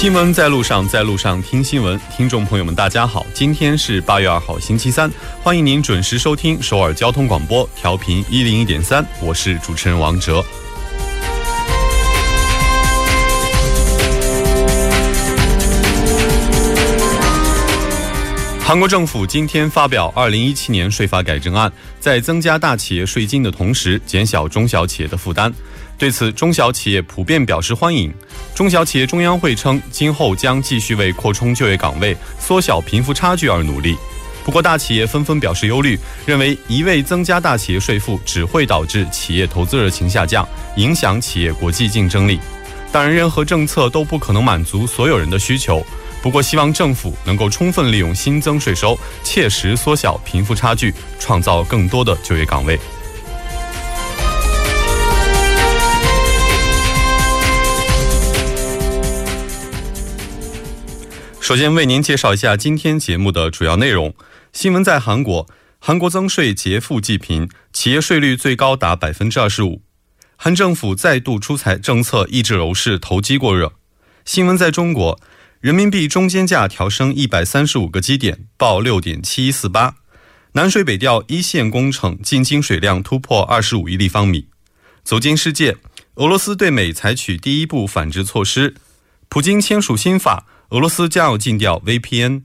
新闻在路上，在路上听新闻。听众朋友们，大家好，今天是八月二号，星期三，欢迎您准时收听首尔交通广播，调频一零一点三，我是主持人王哲。韩国政府今天发表二零一七年税法改正案，在增加大企业税金的同时，减小中小企业的负担。对此，中小企业普遍表示欢迎。中小企业中央会称，今后将继续为扩充就业岗位、缩小贫富差距而努力。不过，大企业纷纷表示忧虑，认为一味增加大企业税负只会导致企业投资热情下降，影响企业国际竞争力。当然，任何政策都不可能满足所有人的需求。不过，希望政府能够充分利用新增税收，切实缩小贫富差距，创造更多的就业岗位。首先为您介绍一下今天节目的主要内容。新闻在韩国，韩国增税劫富济贫，企业税率最高达百分之二十五。韩政府再度出台政策抑制楼市投机过热。新闻在中国，人民币中间价调升一百三十五个基点，报六点七一四八。南水北调一线工程进京水量突破二十五亿立方米。走进世界，俄罗斯对美采取第一步反制措施。普京签署新法。俄罗斯将要禁掉 VPN。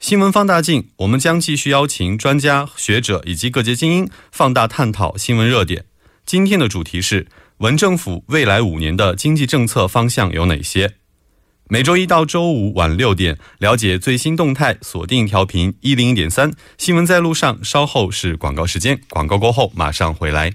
新闻放大镜，我们将继续邀请专家学者以及各界精英放大探讨新闻热点。今天的主题是文政府未来五年的经济政策方向有哪些？每周一到周五晚六点，了解最新动态，锁定调频一零一点三。新闻在路上，稍后是广告时间，广告过后马上回来。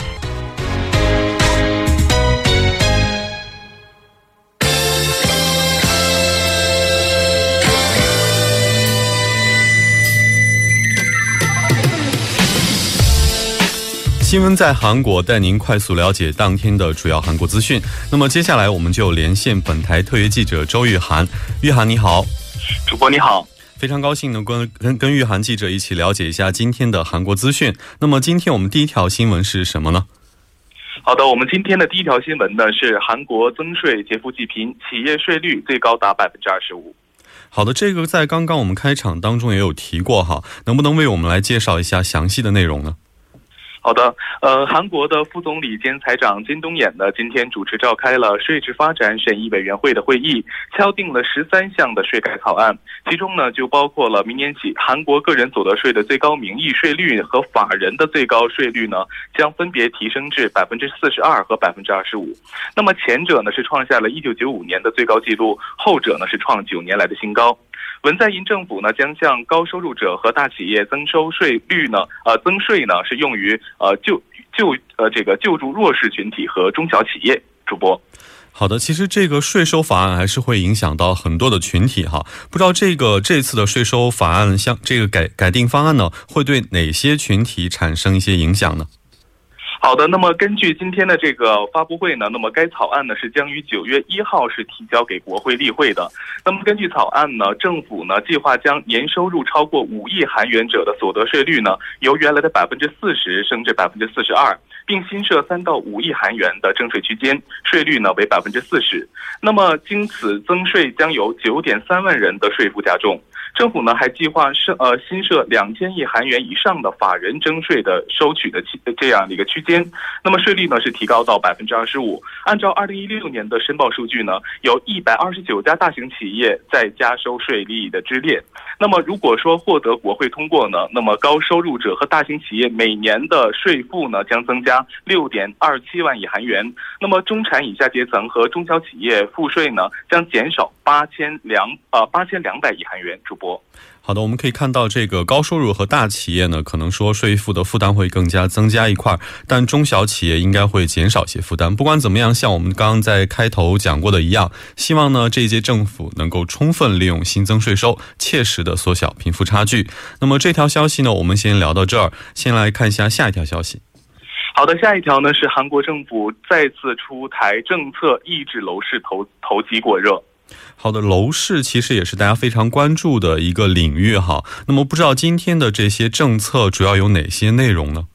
新闻在韩国，带您快速了解当天的主要韩国资讯。那么接下来我们就连线本台特约记者周玉涵。玉涵你好，主播你好，非常高兴能跟跟跟玉涵记者一起了解一下今天的韩国资讯。那么今天我们第一条新闻是什么呢？好的，我们今天的第一条新闻呢是韩国增税劫富济贫，企业税率最高达百分之二十五。好的，这个在刚刚我们开场当中也有提过哈，能不能为我们来介绍一下详细的内容呢？好的，呃，韩国的副总理兼财长金东衍呢，今天主持召开了税制发展审议委员会的会议，敲定了十三项的税改草案，其中呢就包括了明年起韩国个人所得税的最高名义税率和法人的最高税率呢，将分别提升至百分之四十二和百分之二十五。那么前者呢是创下了一九九五年的最高纪录，后者呢是创九年来的新高。文在寅政府呢将向高收入者和大企业增收税率呢，呃，增税呢是用于呃救救呃这个救助弱势群体和中小企业。主播，好的，其实这个税收法案还是会影响到很多的群体哈，不知道这个这次的税收法案像这个改改定方案呢，会对哪些群体产生一些影响呢？好的，那么根据今天的这个发布会呢，那么该草案呢是将于九月一号是提交给国会例会的。那么根据草案呢，政府呢计划将年收入超过五亿韩元者的所得税率呢由原来的百分之四十升至百分之四十二，并新设三到五亿韩元的征税区间，税率呢为百分之四十。那么经此增税将有九点三万人的税负加重。政府呢还计划设呃新设两千亿韩元以上的法人征税的收取的区这样的一个区间，那么税率呢是提高到百分之二十五。按照二零一六年的申报数据呢，有一百二十九家大型企业在加收税利益的之列。那么如果说获得国会通过呢，那么高收入者和大型企业每年的税负呢将增加六点二七万亿韩元，那么中产以下阶层和中小企业赋税呢将减少八千两呃八千两百亿韩元。主播。好的，我们可以看到这个高收入和大企业呢，可能说税负的负担会更加增加一块，但中小企业应该会减少些负担。不管怎么样，像我们刚刚在开头讲过的一样，希望呢这一届政府能够充分利用新增税收，切实的缩小贫富差距。那么这条消息呢，我们先聊到这儿，先来看一下下一条消息。好的，下一条呢是韩国政府再次出台政策，抑制楼市投投机过热。好的，楼市其实也是大家非常关注的一个领域哈。那么不知道今天的这些政策主要有哪些内容呢？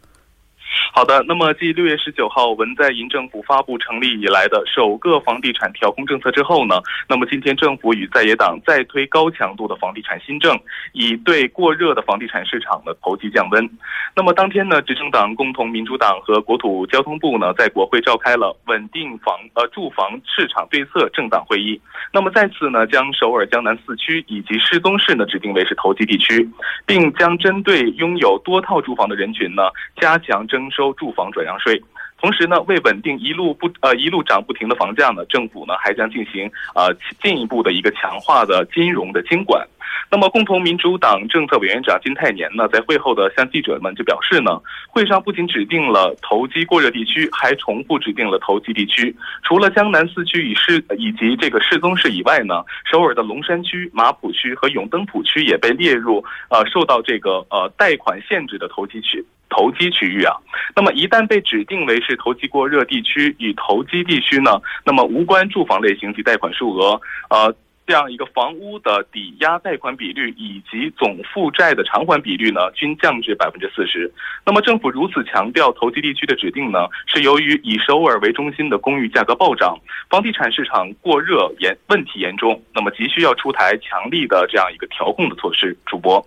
好的，那么继六月十九号文在寅政府发布成立以来的首个房地产调控政策之后呢，那么今天政府与在野党再推高强度的房地产新政，以对过热的房地产市场的投机降温。那么当天呢，执政党共同民主党和国土交通部呢，在国会召开了稳定房呃住房市场对策政党会议。那么再次呢，将首尔江南四区以及世宗市呢指定为是投机地区，并将针对拥有多套住房的人群呢，加强征收。住房转让税，同时呢，为稳定一路不呃一路涨不停的房价呢，政府呢还将进行呃进一步的一个强化的金融的监管。那么，共同民主党政策委员长金泰年呢，在会后的向记者们就表示呢，会上不仅指定了投机过热地区，还重复指定了投机地区。除了江南四区以市以及这个世宗市以外呢，首尔的龙山区、马浦区和永登浦区也被列入呃受到这个呃贷款限制的投机区。投机区域啊，那么一旦被指定为是投机过热地区与投机地区呢，那么无关住房类型及贷款数额，呃，这样一个房屋的抵押贷款比率以及总负债的偿还比率呢，均降至百分之四十。那么政府如此强调投机地区的指定呢，是由于以首尔为中心的公寓价格暴涨，房地产市场过热严问题严重，那么急需要出台强力的这样一个调控的措施。主播。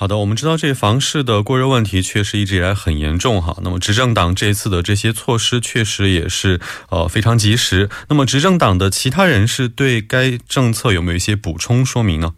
好的，我们知道这房市的过热问题确实一直以来很严重哈。那么执政党这次的这些措施确实也是呃非常及时。那么执政党的其他人士对该政策有没有一些补充说明呢？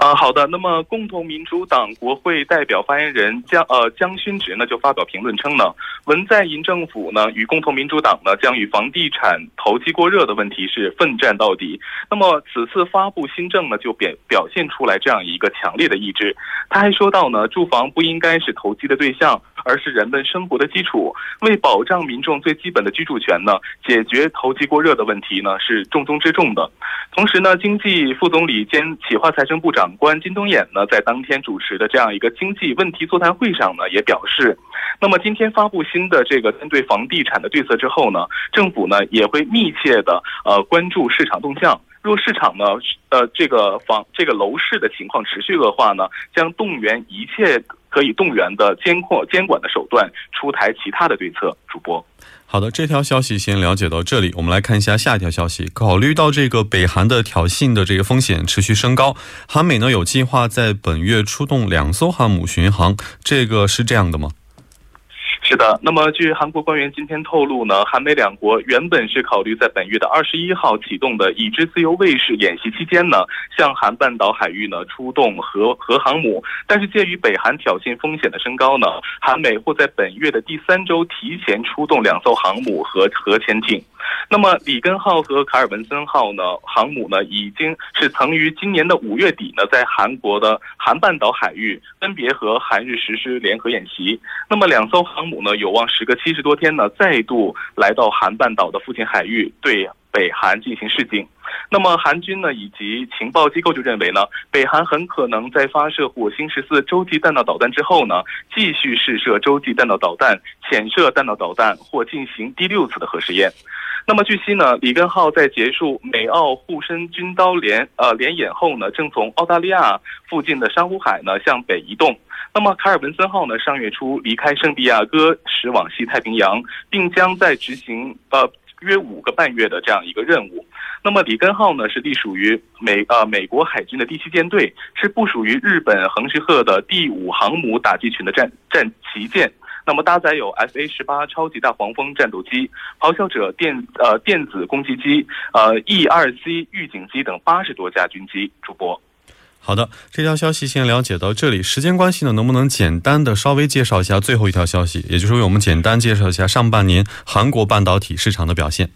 啊，好的。那么，共同民主党国会代表发言人江呃江勋植呢就发表评论称呢，文在寅政府呢与共同民主党呢将与房地产投机过热的问题是奋战到底。那么此次发布新政呢，就表表现出来这样一个强烈的意志。他还说到呢，住房不应该是投机的对象。而是人们生活的基础，为保障民众最基本的居住权呢，解决投机过热的问题呢，是重中之重的。同时呢，经济副总理兼企划财政部长官金东衍呢，在当天主持的这样一个经济问题座谈会上呢，也表示，那么今天发布新的这个针对房地产的对策之后呢，政府呢也会密切的呃关注市场动向。若市场呢，呃，这个房这个楼市的情况持续恶化呢，将动员一切可以动员的监控监管的手段，出台其他的对策。主播，好的，这条消息先了解到这里，我们来看一下下一条消息。考虑到这个北韩的挑衅的这个风险持续升高，韩美呢有计划在本月出动两艘航母巡航，这个是这样的吗？是的，那么据韩国官员今天透露呢，韩美两国原本是考虑在本月的二十一号启动的已知自由卫士演习期间呢，向韩半岛海域呢出动核核航母，但是鉴于北韩挑衅风险的升高呢，韩美或在本月的第三周提前出动两艘航母和核潜艇。那么里根号和卡尔文森号呢，航母呢已经是曾于今年的五月底呢，在韩国的韩半岛海域分别和韩日实施联合演习。那么两艘航母呢，有望时隔七十多天呢，再度来到韩半岛的附近海域，对北韩进行示警。那么韩军呢，以及情报机构就认为呢，北韩很可能在发射火星十四洲际弹道导弹之后呢，继续试射洲际弹道导弹、潜射弹道导弹或进行第六次的核试验。那么据悉呢，里根号在结束美澳护身军刀联呃联演后呢，正从澳大利亚附近的珊瑚海呢向北移动。那么卡尔文森号呢，上月初离开圣地亚哥驶往西太平洋，并将在执行呃约五个半月的这样一个任务。那么里根号呢，是隶属于美呃美国海军的第七舰队，是部署于日本横须贺的第五航母打击群的战战旗舰。那么搭载有 F A 十八超级大黄蜂战斗机、咆哮者电呃电子攻击机、呃 E 二 C 预警机等八十多架军机。主播，好的，这条消息先了解到这里。时间关系呢，能不能简单的稍微介绍一下最后一条消息？也就是为我们简单介绍一下上半年韩国半导体市场的表现。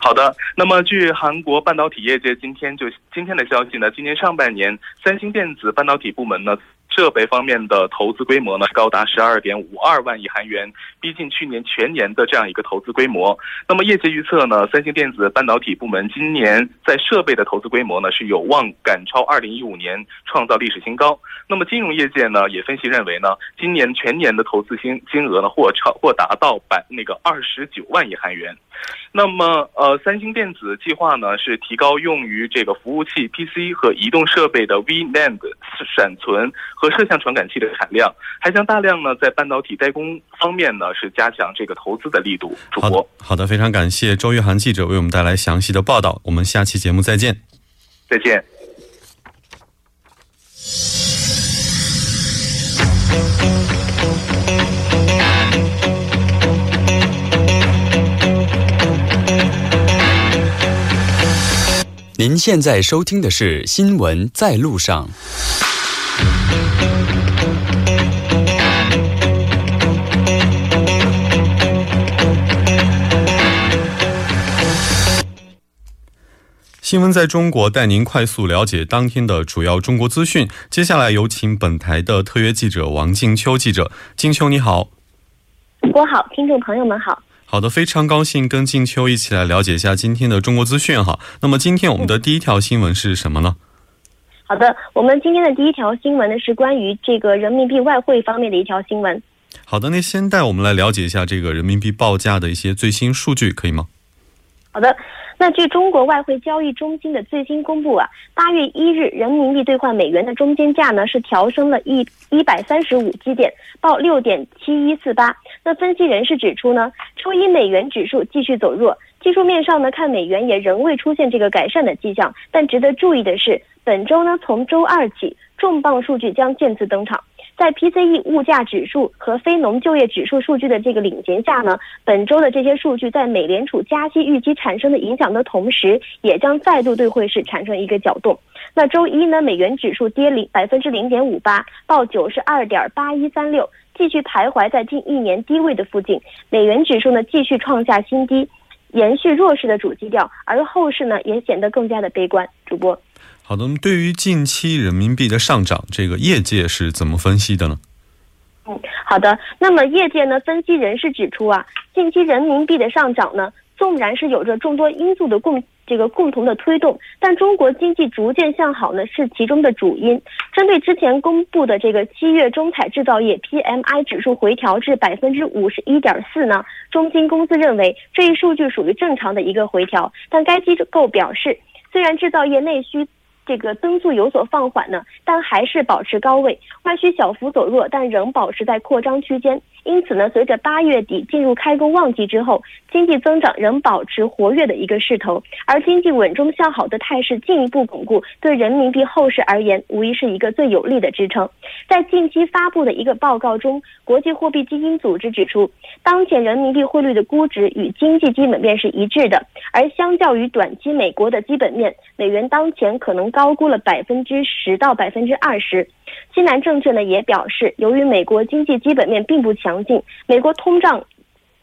好的，那么据韩国半导体业界今天就今天的消息呢，今年上半年三星电子半导体部门呢。设备方面的投资规模呢，高达十二点五二万亿韩元，逼近去年全年的这样一个投资规模。那么业界预测呢，三星电子半导体部门今年在设备的投资规模呢，是有望赶超二零一五年，创造历史新高。那么金融业界呢，也分析认为呢，今年全年的投资金金额呢，或超或达到百那个二十九万亿韩元。那么，呃，三星电子计划呢是提高用于这个服务器、PC 和移动设备的 VNAND 闪存和摄像传感器的产量，还将大量呢在半导体代工方面呢是加强这个投资的力度。主播，好的，非常感谢周玉涵记者为我们带来详细的报道。我们下期节目再见。再见。您现在收听的是《新闻在路上》。新闻在中国带您快速了解当天的主要中国资讯。接下来有请本台的特约记者王静秋记者。静秋，你好。我好，听众朋友们好。好的，非常高兴跟静秋一起来了解一下今天的中国资讯哈。那么今天我们的第一条新闻是什么呢？好的，我们今天的第一条新闻呢是关于这个人民币外汇方面的一条新闻。好的，那先带我们来了解一下这个人民币报价的一些最新数据，可以吗？好的。那据中国外汇交易中心的最新公布啊，八月一日人民币兑换美元的中间价呢是调升了一一百三十五基点，报六点七一四八。那分析人士指出呢，周一美元指数继续走弱，技术面上呢看美元也仍未出现这个改善的迹象。但值得注意的是，本周呢从周二起，重磅数据将渐次登场。在 PCE 物价指数和非农就业指数数据的这个领衔下呢，本周的这些数据在美联储加息预期产生的影响的同时，也将再度对汇市产生一个搅动。那周一呢，美元指数跌零百分之零点五八，报九十二点八一三六，继续徘徊在近一年低位的附近。美元指数呢继续创下新低，延续弱势的主基调，而后市呢也显得更加的悲观。主播。好的，那么对于近期人民币的上涨，这个业界是怎么分析的呢？嗯，好的。那么业界呢，分析人士指出啊，近期人民币的上涨呢，纵然是有着众多因素的共这个共同的推动，但中国经济逐渐向好呢，是其中的主因。针对之前公布的这个七月中采制造业 PMI 指数回调至百分之五十一点四呢，中金公司认为这一数据属于正常的一个回调，但该机构表示，虽然制造业内需。这个增速有所放缓呢，但还是保持高位，外需小幅走弱，但仍保持在扩张区间。因此呢，随着八月底进入开工旺季之后，经济增长仍保持活跃的一个势头，而经济稳中向好的态势进一步巩固，对人民币后市而言，无疑是一个最有力的支撑。在近期发布的一个报告中，国际货币基金组织指出，当前人民币汇率的估值与经济基本面是一致的，而相较于短期美国的基本面，美元当前可能高估了百分之十到百分之二十。西南证券呢也表示，由于美国经济基本面并不强劲，美国通胀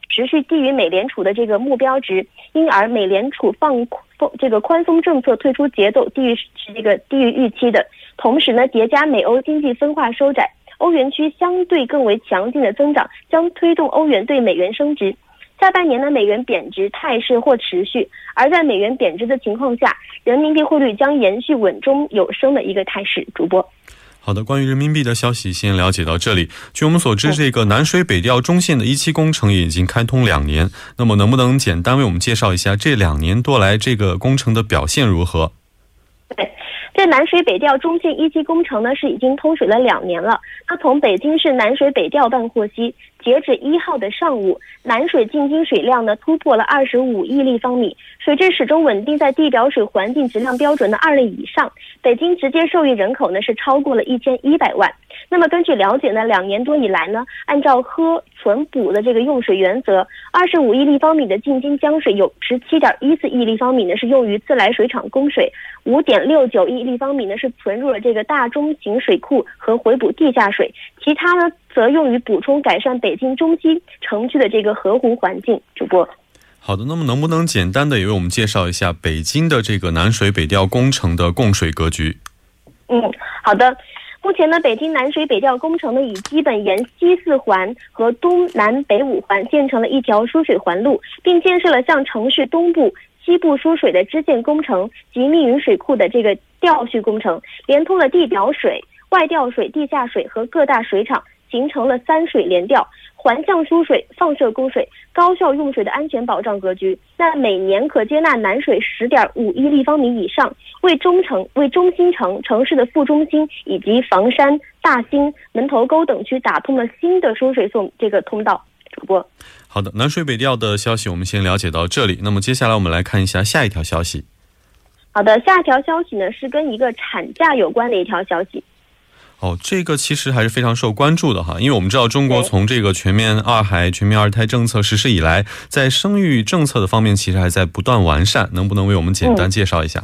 持续低于美联储的这个目标值，因而美联储放放这个宽松政策退出节奏低于这个低于预期的。同时呢，叠加美欧经济分化收窄，欧元区相对更为强劲的增长，将推动欧元对美元升值。下半年呢，美元贬值态势或持续，而在美元贬值的情况下，人民币汇率将延续稳中有升的一个态势。主播。好的，关于人民币的消息先了解到这里。据我们所知，这个南水北调中线的一期工程也已经开通两年。那么，能不能简单为我们介绍一下这两年多来这个工程的表现如何？对。这南水北调中线一期工程呢，是已经通水了两年了。那从北京市南水北调办获悉，截止一号的上午，南水进京水量呢突破了二十五亿立方米，水质始终稳定在地表水环境质量标准的二类以上。北京直接受益人口呢是超过了一千一百万。那么根据了解呢，两年多以来呢，按照喝存补的这个用水原则，二十五亿立方米的进京江水有十七点一四亿立方米呢是用于自来水厂供水，五点六九亿立方米呢是存入了这个大中型水库和回补地下水，其他呢则用于补充改善北京中心城区的这个河湖环境。主播。好的，那么能不能简单的也为我们介绍一下北京的这个南水北调工程的供水格局？嗯，好的。目前呢，北京南水北调工程呢，已基本沿西四环和东南北五环建成了一条输水环路，并建设了向城市东部、西部输水的支线工程及密云水库的这个调蓄工程，连通了地表水、外调水、地下水和各大水厂。形成了三水联调、环向输水、放射供水、高效用水的安全保障格局。那每年可接纳南水十点五亿立方米以上，为中城、为中心城、城市的副中心以及房山、大兴、门头沟等区打通了新的输水送这个通道。主播，好的，南水北调的消息我们先了解到这里。那么接下来我们来看一下下一条消息。好的，下一条消息呢是跟一个产假有关的一条消息。哦，这个其实还是非常受关注的哈，因为我们知道中国从这个全面二孩、全面二胎政策实施以来，在生育政策的方面其实还在不断完善，能不能为我们简单介绍一下？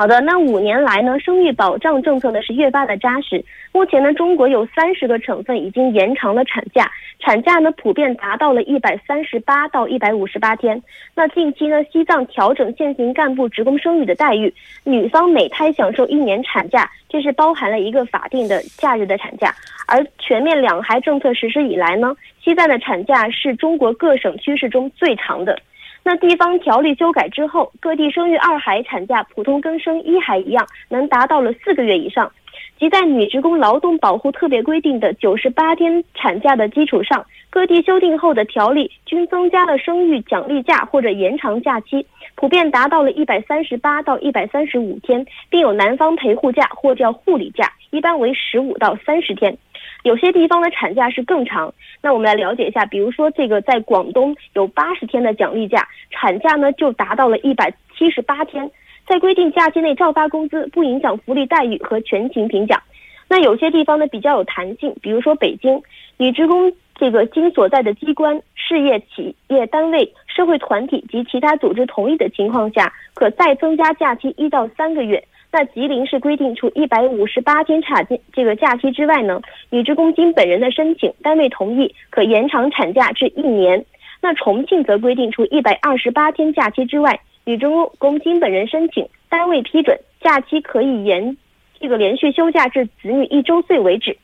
好的，那五年来呢，生育保障政策呢是越发的扎实。目前呢，中国有三十个省份已经延长了产假，产假呢普遍达到了一百三十八到一百五十八天。那近期呢，西藏调整现行干部职工生育的待遇，女方每胎享受一年产假，这是包含了一个法定的假日的产假。而全面两孩政策实施以来呢，西藏的产假是中国各省趋势中最长的。那地方条例修改之后，各地生育二孩产假普通跟生一孩一样，能达到了四个月以上。即在女职工劳动保护特别规定的九十八天产假的基础上，各地修订后的条例均增加了生育奖励假或者延长假期，普遍达到了一百三十八到一百三十五天，并有男方陪护假或叫护理假，一般为十五到三十天。有些地方的产假是更长，那我们来了解一下，比如说这个在广东有八十天的奖励假，产假呢就达到了一百七十八天，在规定假期内照发工资，不影响福利待遇和全勤评奖。那有些地方呢比较有弹性，比如说北京，女职工这个经所在的机关、事业、企业单位、社会团体及其他组织同意的情况下，可再增加假期一到三个月。那吉林是规定除一百五十八天产这个假期之外呢，女职工经本人的申请，单位同意可延长产假至一年。那重庆则规定除一百二十八天假期之外，女职工经本人申请，单位批准，假期可以延这个连续休假至子女一周岁为止。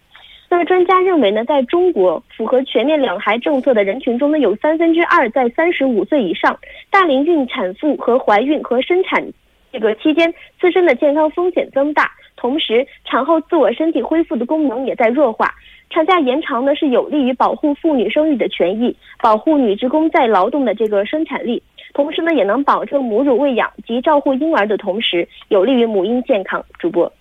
那么专家认为呢，在中国符合全面两孩政策的人群中呢，有三分之二在三十五岁以上，大龄孕产妇和怀孕和生产。这个期间自身的健康风险增大，同时产后自我身体恢复的功能也在弱化。产假延长呢是有利于保护妇女生育的权益，保护女职工在劳动的这个生产力，同时呢也能保证母乳喂养及照顾婴儿的同时，有利于母婴健康。主播，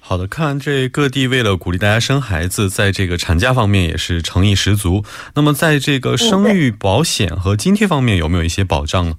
好的，看这各地为了鼓励大家生孩子，在这个产假方面也是诚意十足。那么在这个生育保险和津贴方面有没有一些保障呢？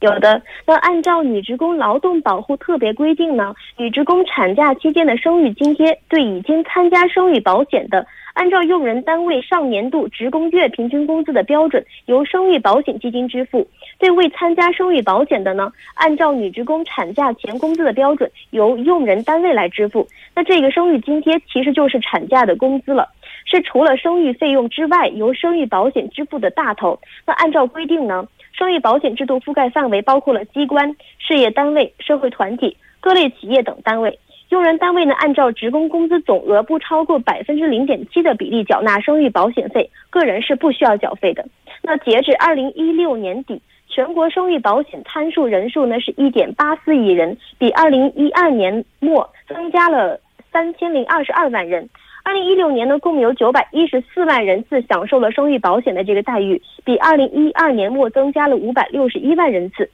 有的，那按照女职工劳动保护特别规定呢，女职工产假期间的生育津贴，对已经参加生育保险的，按照用人单位上年度职工月平均工资的标准，由生育保险基金支付；对未参加生育保险的呢，按照女职工产假前工资的标准，由用人单位来支付。那这个生育津贴其实就是产假的工资了，是除了生育费用之外，由生育保险支付的大头。那按照规定呢？生育保险制度覆盖范围包括了机关、事业单位、社会团体、各类企业等单位。用人单位呢，按照职工工资总额不超过百分之零点七的比例缴纳生育保险费，个人是不需要缴费的。那截至二零一六年底，全国生育保险参数人数呢是一点八四亿人，比二零一二年末增加了三千零二十二万人。二零一六年呢，共有九百一十四万人次享受了生育保险的这个待遇，比二零一二年末增加了五百六十一万人次。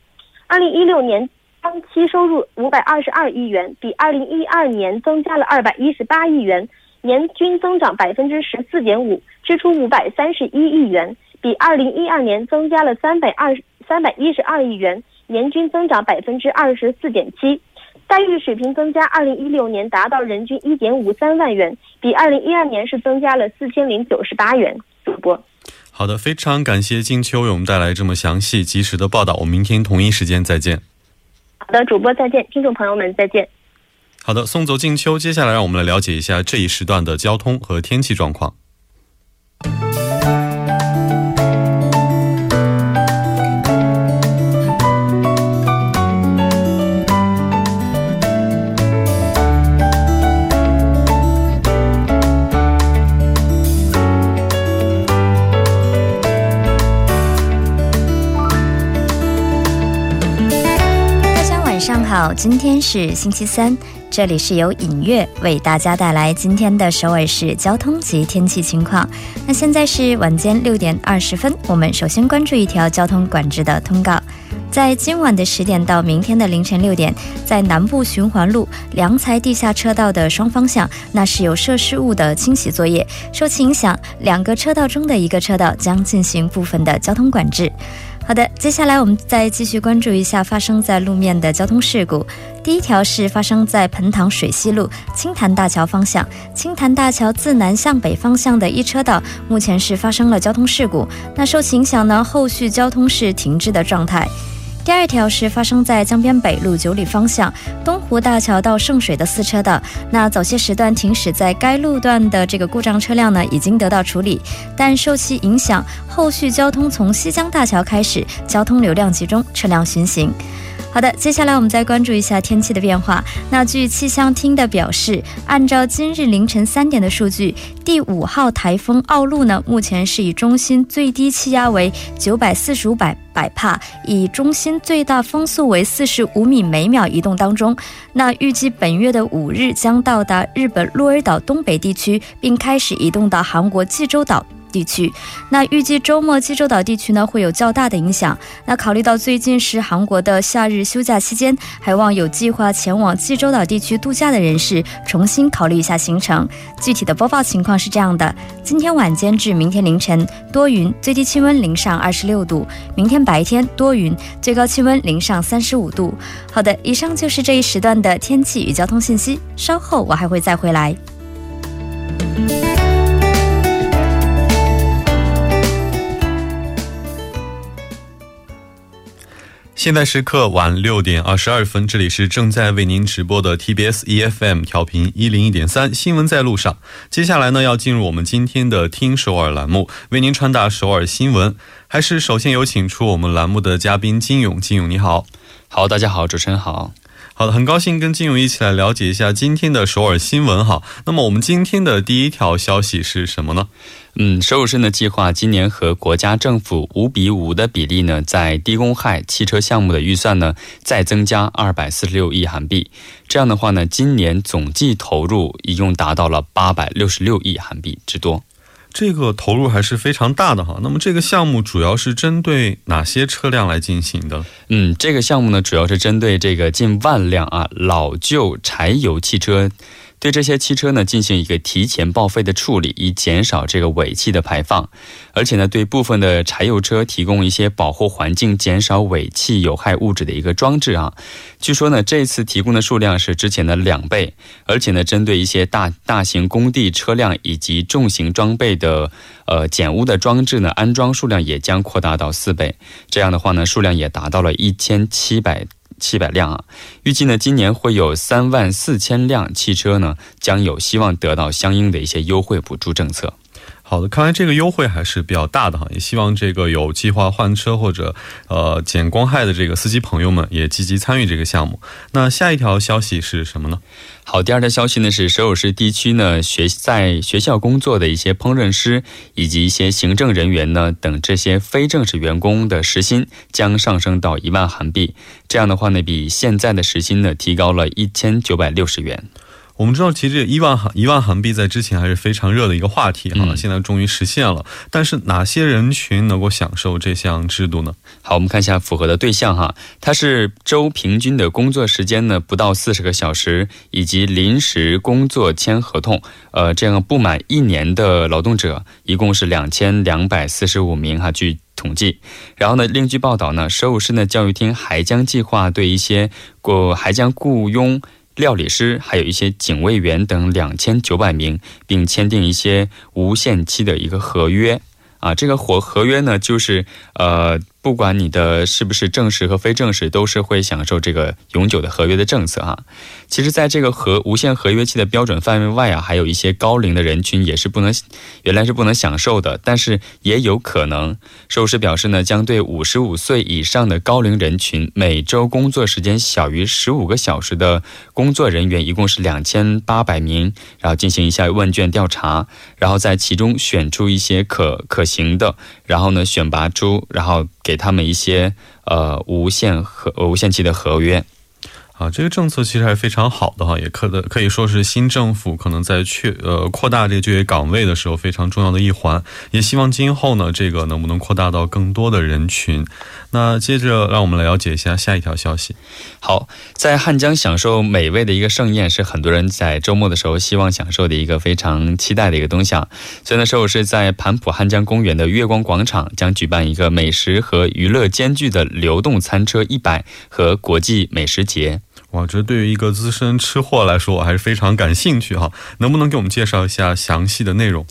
二零一六年当期收入五百二十二亿元，比二零一二年增加了二百一十八亿元，年均增长百分之十四点五。支出五百三十一亿元，比二零一二年增加了三百二三百一十二亿元，年均增长百分之二十四点七。待遇水平增加，二零一六年达到人均一点五三万元，比二零一二年是增加了四千零九十八元。主播，好的，非常感谢金秋为我们带来这么详细及时的报道。我们明天同一时间再见。好的，主播再见，听众朋友们再见。好的，送走静秋，接下来让我们来了解一下这一时段的交通和天气状况。好，今天是星期三，这里是由影月为大家带来今天的首尔市交通及天气情况。那现在是晚间六点二十分，我们首先关注一条交通管制的通告。在今晚的十点到明天的凌晨六点，在南部循环路良才地下车道的双方向，那是有设施物的清洗作业，受其影响，两个车道中的一个车道将进行部分的交通管制。好的，接下来我们再继续关注一下发生在路面的交通事故。第一条是发生在彭塘水西路青潭大桥方向，青潭大桥自南向北方向的一车道，目前是发生了交通事故。那受其影响呢，后续交通是停滞的状态。第二条是发生在江边北路九里方向东湖大桥到圣水的四车道。那早些时段停驶在该路段的这个故障车辆呢，已经得到处理，但受其影响，后续交通从西江大桥开始，交通流量集中，车辆巡行。好的，接下来我们再关注一下天气的变化。那据气象厅的表示，按照今日凌晨三点的数据，第五号台风奥路呢，目前是以中心最低气压为九百四十五百百帕，以中心最大风速为四十五米每秒移动当中。那预计本月的五日将到达日本鹿儿岛东北地区，并开始移动到韩国济州岛。地区，那预计周末济州岛地区呢会有较大的影响。那考虑到最近是韩国的夏日休假期间，还望有计划前往济州岛地区度假的人士重新考虑一下行程。具体的播报情况是这样的：今天晚间至明天凌晨多云，最低气温零上二十六度；明天白天多云，最高气温零上三十五度。好的，以上就是这一时段的天气与交通信息。稍后我还会再回来。现在时刻晚六点二十二分，这里是正在为您直播的 TBS EFM 调频一零一点三新闻在路上。接下来呢，要进入我们今天的听首尔栏目，为您传达首尔新闻。还是首先有请出我们栏目的嘉宾金勇，金勇你好，好，大家好，主持人好。好的，很高兴跟金勇一起来了解一下今天的首尔新闻哈。那么我们今天的第一条消息是什么呢？嗯，首尔市呢计划今年和国家政府五比五的比例呢，在低公害汽车项目的预算呢再增加二百四十六亿韩币。这样的话呢，今年总计投入一共达到了八百六十六亿韩币之多。这个投入还是非常大的哈。那么这个项目主要是针对哪些车辆来进行的？嗯，这个项目呢，主要是针对这个近万辆啊老旧柴油汽车。对这些汽车呢进行一个提前报废的处理，以减少这个尾气的排放。而且呢，对部分的柴油车提供一些保护环境、减少尾气有害物质的一个装置啊。据说呢，这次提供的数量是之前的两倍。而且呢，针对一些大大型工地车辆以及重型装备的呃减污的装置呢，安装数量也将扩大到四倍。这样的话呢，数量也达到了一千七百。七百辆啊，预计呢，今年会有三万四千辆汽车呢，将有希望得到相应的一些优惠补助政策。好的，看来这个优惠还是比较大的哈，也希望这个有计划换车或者呃减光害的这个司机朋友们也积极参与这个项目。那下一条消息是什么呢？好，第二条消息呢是首尔市地区呢学在学校工作的一些烹饪师以及一些行政人员呢等这些非正式员工的时薪将上升到一万韩币，这样的话呢比现在的时薪呢提高了一千九百六十元。我们知道，其实一万韩一万韩币在之前还是非常热的一个话题哈，现在终于实现了。但是哪些人群能够享受这项制度呢？好，我们看一下符合的对象哈，它是周平均的工作时间呢不到四十个小时，以及临时工作签合同，呃，这样不满一年的劳动者，一共是两千两百四十五名哈，据统计。然后呢，另据报道呢，首尔市呢教育厅还将计划对一些过还将雇佣。料理师，还有一些警卫员等两千九百名，并签订一些无限期的一个合约。啊，这个合合约呢，就是呃。不管你的是不是正式和非正式，都是会享受这个永久的合约的政策哈。其实，在这个合无限合约期的标准范围外啊，还有一些高龄的人群也是不能，原来是不能享受的。但是也有可能，寿司表示呢，将对五十五岁以上的高龄人群，每周工作时间小于十五个小时的工作人员，一共是两千八百名，然后进行一下问卷调查，然后在其中选出一些可可行的，然后呢选拔出，然后给。给他们一些呃无限合无限期的合约。啊，这个政策其实还是非常好的哈，也可的可以说是新政府可能在确呃扩大这个就业岗位的时候非常重要的一环。也希望今后呢，这个能不能扩大到更多的人群。那接着让我们来了解一下下一条消息。好，在汉江享受美味的一个盛宴，是很多人在周末的时候希望享受的一个非常期待的一个东西啊。所以呢，首尔是在盘浦汉江公园的月光广场将举办一个美食和娱乐兼具的流动餐车一百和国际美食节。哇，这对于一个资深吃货来说，我还是非常感兴趣哈。能不能给我们介绍一下详细的内容？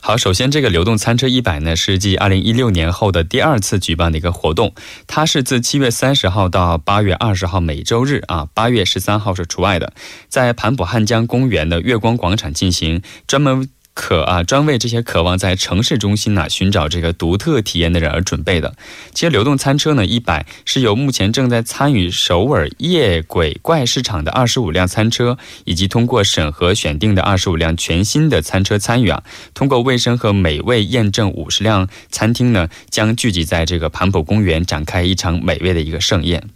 好，首先这个流动餐车一百呢，是继二零一六年后的第二次举办的一个活动，它是自七月三十号到八月二十号每周日啊，八月十三号是除外的，在盘浦汉江公园的月光广场进行，专门。可啊，专为这些渴望在城市中心呢寻找这个独特体验的人而准备的。其实流动餐车呢，一百是由目前正在参与首尔夜鬼怪市场的二十五辆餐车，以及通过审核选定的二十五辆全新的餐车参与啊。通过卫生和美味验证，五十辆餐厅呢将聚集在这个盘浦公园，展开一场美味的一个盛宴。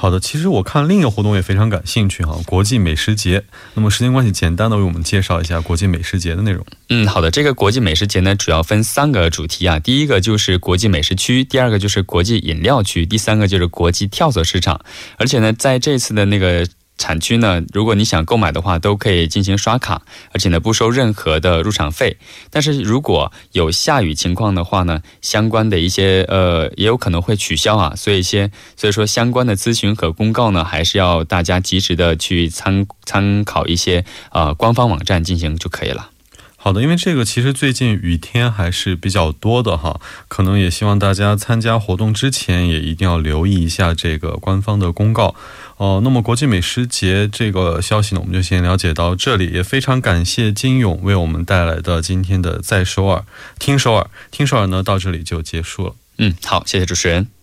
好的，其实我看另一个活动也非常感兴趣哈，国际美食节。那么时间关系，简单的为我们介绍一下国际美食节的内容。嗯，好的，这个国际美食节呢，主要分三个主题啊，第一个就是国际美食区，第二个就是国际饮料区，第三个就是国际跳蚤市场。而且呢，在这次的那个。产区呢，如果你想购买的话，都可以进行刷卡，而且呢不收任何的入场费。但是如果有下雨情况的话呢，相关的一些呃也有可能会取消啊。所以一些所以说相关的咨询和公告呢，还是要大家及时的去参参考一些呃官方网站进行就可以了。好的，因为这个其实最近雨天还是比较多的哈，可能也希望大家参加活动之前也一定要留意一下这个官方的公告。哦，那么国际美食节这个消息呢，我们就先了解到这里。也非常感谢金勇为我们带来的今天的在首尔听首尔听首尔呢，到这里就结束了。嗯，好，谢谢主持人。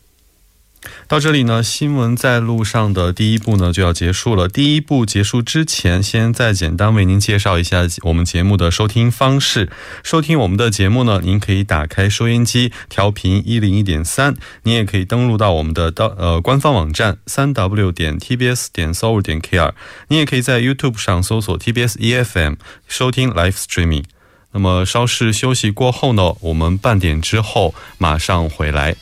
到这里呢，新闻在路上的第一步呢就要结束了。第一步结束之前，先再简单为您介绍一下我们节目的收听方式。收听我们的节目呢，您可以打开收音机调频一零一点三，您也可以登录到我们的到呃官方网站三 w 点 tbs 点 SOU 点 kr，您也可以在 YouTube 上搜索 TBS EFM 收听 Live Streaming。那么稍事休息过后呢，我们半点之后马上回来。